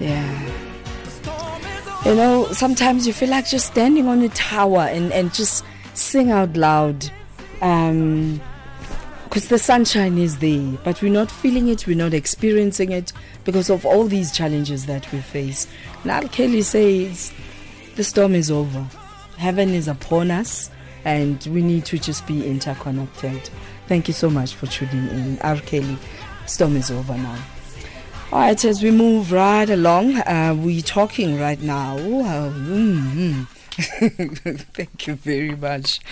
Yeah. You know, sometimes you feel like just standing on a tower and, and just sing out loud. Um, because the sunshine is there, but we're not feeling it, we're not experiencing it because of all these challenges that we face. Now, Kelly says the storm is over, heaven is upon us, and we need to just be interconnected. Thank you so much for tuning in. R. Kelly, storm is over now. All right, as we move right along, uh, we're talking right now. Uh, mm, mm. Thank you very much.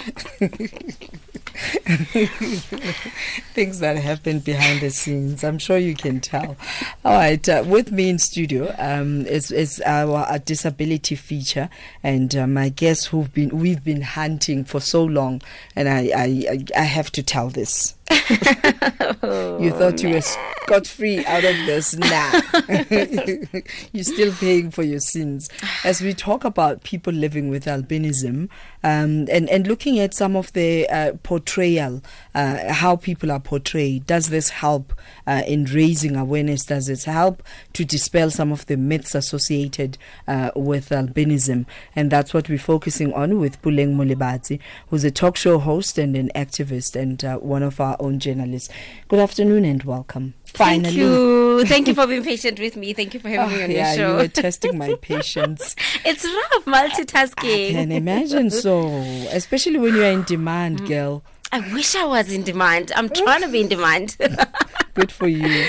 Things that happen behind the scenes. I'm sure you can tell. All right, uh, with me in studio um, is, is our, our disability feature, and uh, my guest who've been we've been hunting for so long, and I, I, I have to tell this. you thought you were oh, scot free out of this. Nah. You're still paying for your sins. As we talk about people living with albinism um, and, and looking at some of the uh, portrayal, uh, how people are portrayed, does this help uh, in raising awareness? Does it help to dispel some of the myths associated uh, with albinism? And that's what we're focusing on with Puleng Molebatsi, who's a talk show host and an activist and uh, one of our own journalists. Good afternoon and welcome. Finally. Thank you. Thank you for being patient with me. Thank you for having Oh, me on yeah, your show. you were testing my patience. it's rough multitasking. Can imagine so, especially when you are in demand, Mm. girl. I wish I was in demand. I'm trying to be in demand. Good for you.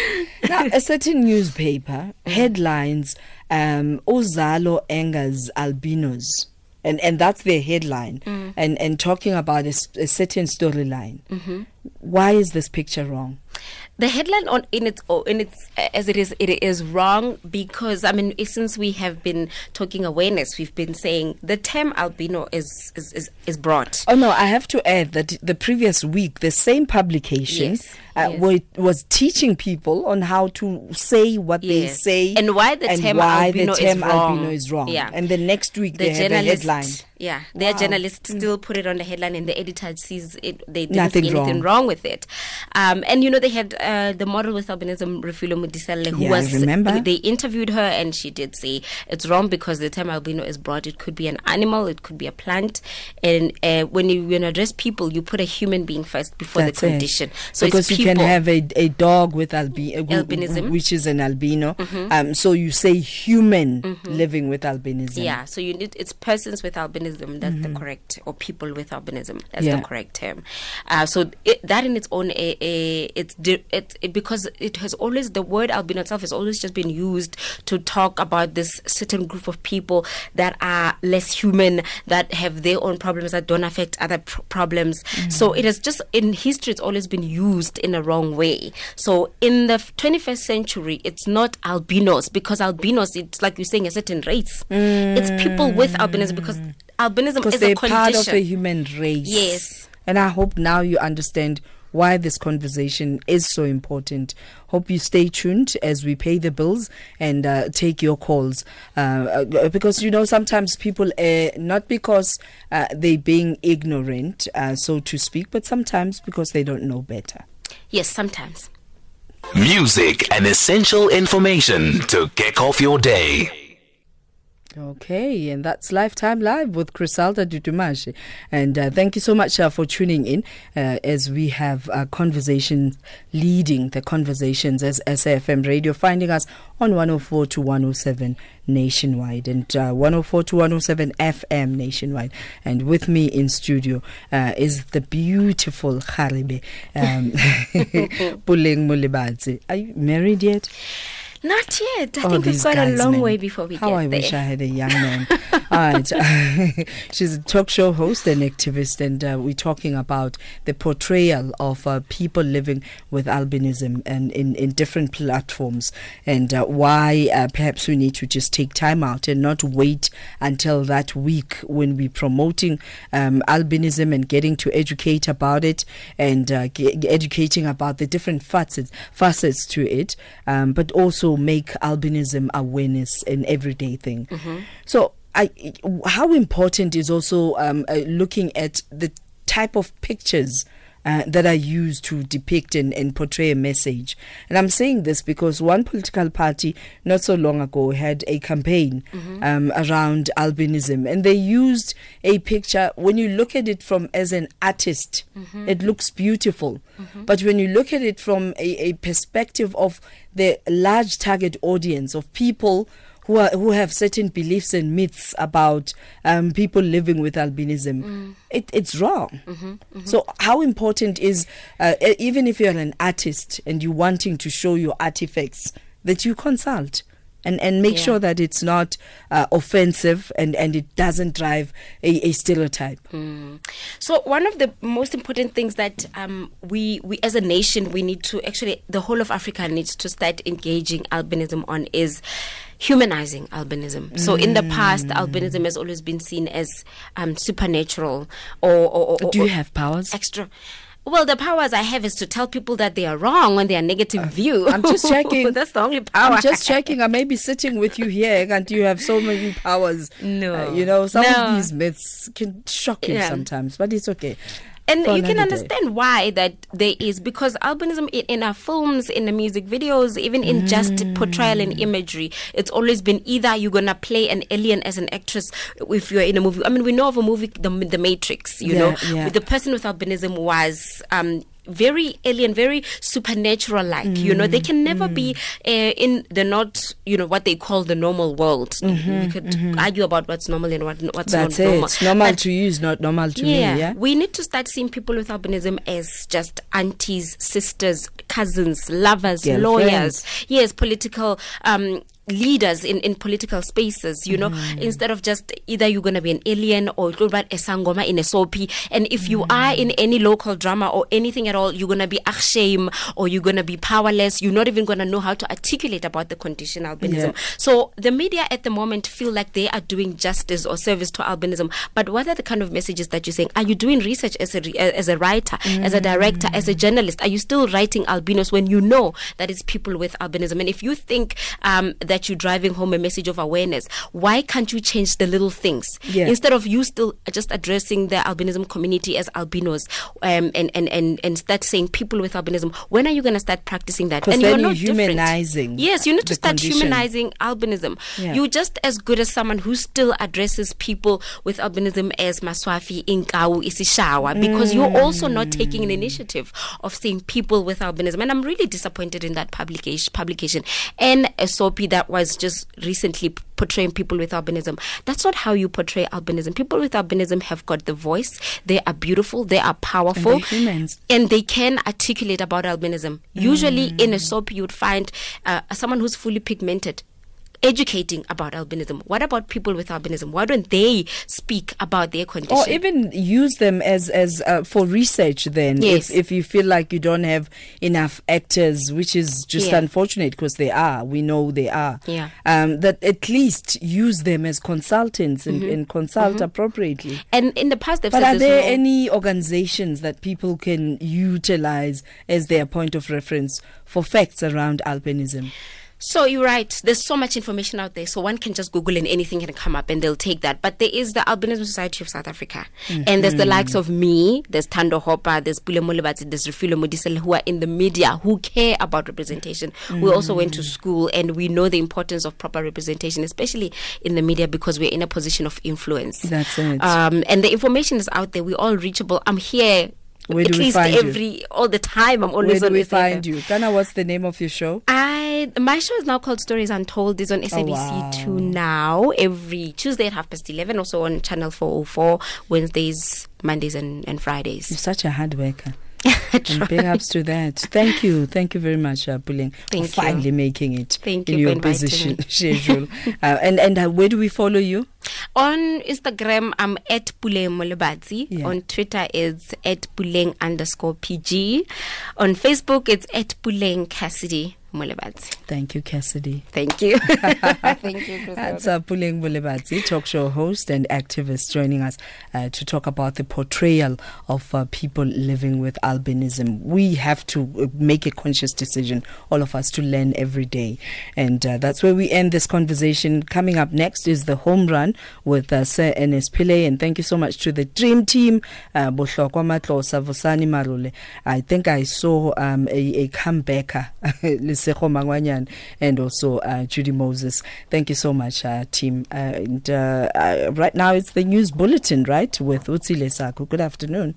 Now, a certain newspaper headlines um, Uzalo Enga's albinos. And, and that's their headline, Mm. and, and talking about a certain storyline. Mm-hmm. Why is this picture wrong? The headline on in its o- in its as it is it is wrong because I mean since we have been talking awareness, we've been saying the term albino is is is, is broad. Oh no, I have to add that the previous week, the same publication Yes, uh, yes. wa- was teaching people on how to say what they say And why the and term why albino the is term wrong. albino is wrong. Yeah. And the next week the they have a headline. yeah, their Wow. journalist still put it on the headline, and the editor sees it. They didn't Nothing see anything wrong. wrong. with it. Um, and you know, they had uh, the model with albinism, Refilwe Modiselle, who Yeah, I was remember. They interviewed her, and she did say it's wrong because the term albino is broad. It could be an animal, it could be a plant, and uh, when you when you address people, you put a human being first before That's the it. condition. So because you people. can have a, a dog with albi- uh, Albinism. Mm-hmm. which is an albino. Um, so you say human living with albinism. Yeah, so you need it's persons with albinism. That's the correct, or people with albinism. That's Mm-hmm. Yeah. the correct term. Uh, so it, that in its own, a, a, it's di- it, it because it has always the word albino itself has always just been used to talk about this certain group of people that are less human, that have their own problems that don't affect other pr- problems. So Mm-hmm. it has just in history, it's always been used in a wrong way. So in the 21st century, it's not albinos because albinos, it's like you're saying a certain race. It's people with albinism because albinism is a condition. part of a human race. Yes. And I hope now you understand why this conversation is so important. Hope you stay tuned as we pay the bills and uh, take your calls. Uh, uh, because, you know, sometimes people, uh, not because uh, they're being ignorant, uh, so to speak, but sometimes because they don't know better. yes, sometimes. Music and essential information to kick off your day. Okay, and that's Lifetime Live with Criselda Dudumashe. And uh, thank you so much uh, for tuning in uh, as we have uh, conversations leading the conversations as SAFM Radio, finding us on 104 to 107 nationwide and uh, 104 to 107 FM nationwide. And with me in studio uh, is the beautiful Haribe um, Puleng Molebatsi. Are you married yet? Not yet. I Oh, think we've got a long man. way before we How get I there. wish I had a young man. All right. She's a talk show host and activist, and uh, we're talking about the portrayal of uh, people living with albinism and in, in different platforms, and uh, why uh, perhaps we need to just take time out and not wait until that week when we're promoting um, albinism and getting to educate about it and uh, ge- educating about the different facets facets to it, um, but also make albinism awareness an everyday thing. So, I, how important is also um, uh, looking at the type of pictures uh, that are used to depict and, and portray a message. And I'm saying this because one political party not so long ago had a campaign um, around albinism, and they used a picture. When you look at it from as an artist, it looks beautiful, but when you look at it from a, a perspective of the large target audience of people who are who have certain beliefs and myths about um, people living with albinism. It, it's wrong. So, how important is uh, even if you're an artist and you're wanting to show your artifacts that you consult. And, and make Yeah. sure that it's not uh, offensive and, and it doesn't drive a, a stereotype. So one of the most important things that um, we we as a nation we need to actually the whole of Africa needs to start engaging albinism on is humanizing albinism. So in the past, albinism has always been seen as um, supernatural or, or, or Do you or have powers? extra. Well, the powers I have is to tell people that they are wrong when they are negative view. Uh, I'm just checking. That's the only power. I'm just checking. I may be sitting with you here, and you have so many powers. No. Uh, you know, some No. of these myths can shock you Yeah. sometimes, but it's okay. And you can another day. understand why that there is because albinism in, in our films in the music videos even in just Mm. portrayal and imagery it's always been either you're gonna play an alien as an actress if you're in a movie i mean we know of a movie the, the matrix you Yeah, know yeah. the person with albinism was um very alien, very supernatural like. You know, they can never be uh, in the not, you know, what they call the normal world. we could argue about what's normal and what, what's That's not it. normal. It's normal But to you is not normal to yeah, me. Yeah. we need to start seeing people with albinism as just aunties, sisters, cousins, lovers, lawyers, yes, political um, leaders in, in political spaces, you know, Mm. instead of just either you're going to be an alien or you're a sangoma in a soapy. And if you are in any local drama or anything at all, you're going to be shame or you're going to be powerless. You're not even going to know how to articulate about the condition albinism. Yeah. So the media at the moment feel like they are doing justice or service to albinism. But what are the kind of messages that you're saying? Are you doing research as a re- as a writer, as a director, as a journalist? Are you still writing albinos when you know that it's people with albinism? And if you think um, that you're driving home a message of awareness, why can't you change the little things Yeah. instead of you still just addressing the albinism community as albinos um, and, and and and start saying people with albinism? When are you going to start practicing that? And then you're you're not different. humanizing Yes, you need to start condition. humanizing albinism. Yeah. You're just as good as someone who still addresses people with albinism as Maswafi, Inkau, Isishawa, because you're also not taking an initiative of seeing people with albinism. And I'm really disappointed in that publication. Publication and that was just recently portraying people with albinism. That's not how you portray albinism. People with albinism have got the voice. They are beautiful. They are powerful And humans. and they can articulate about albinism. Usually, in a soap, you would find uh, someone who's fully pigmented educating about albinism. What about people with albinism? Why don't they speak about their condition? or even use them as as uh, for research then Yes. if if you feel like you don't have enough actors which is just Yeah. unfortunate because they are we know they are Yeah. um that at least use them as consultants and, Mm-hmm. and consult appropriately and in the past, they've but are there no- any organizations that people can utilize as their point of reference for facts around albinism So you're right. There's so much information out there. So one can just Google and anything can come up and they'll take that. But there is the Albinism Society of South Africa. And there's the Mm-hmm. likes of me, there's Thando Hopa, there's Pule Molebatsi, there's Refilwe Modiselle who are in the media who care about representation. We also went to school and we know the importance of proper representation, especially in the media because we're in a position of influence. That's it. Um, and the information is out there. We're all reachable. I'm here. Where at do we least find you? every all the time. I'm where always do on we find you Kana, what's the name of your show I my show is now called Stories Untold. It's on oh, SABC wow. Two now every Tuesday at half past eleven. Also on Channel Four Hundred Four Wednesdays, Mondays, and and Fridays. You're such a hard worker. and big ups to that. Thank you. Thank you very much, uh, Puleng, Thank for you. finally making it Thank in you for your busy inviting me. schedule. uh, and and uh, where do we follow you? On Instagram, I'm at Puleng Molebatsi. Yeah. On Twitter, it's at Puleng underscore PG. On Facebook, it's at Puleng Cassidy. Molebatsi. Thank you, Cassidy. Thank you. Thank you, That's Puleng Molebatsi, talk show host and activist, joining us uh, to talk about the portrayal of uh, people living with albinism. We have to uh, make a conscious decision, all of us, to learn every day. And uh, that's where we end this conversation. Coming up next is the home run with uh, Sir Enes Pillay. And thank you so much to the dream team, uh, Bohlokwa Matlosa, Vosani Marule. I think I saw um, a, a comebacker, Lesego Mangwanyan, and also uh, Judy Moses. Thank you so much, uh, team. Uh, and right now it's the news bulletin, right, with Utsi Lesaku. Good afternoon.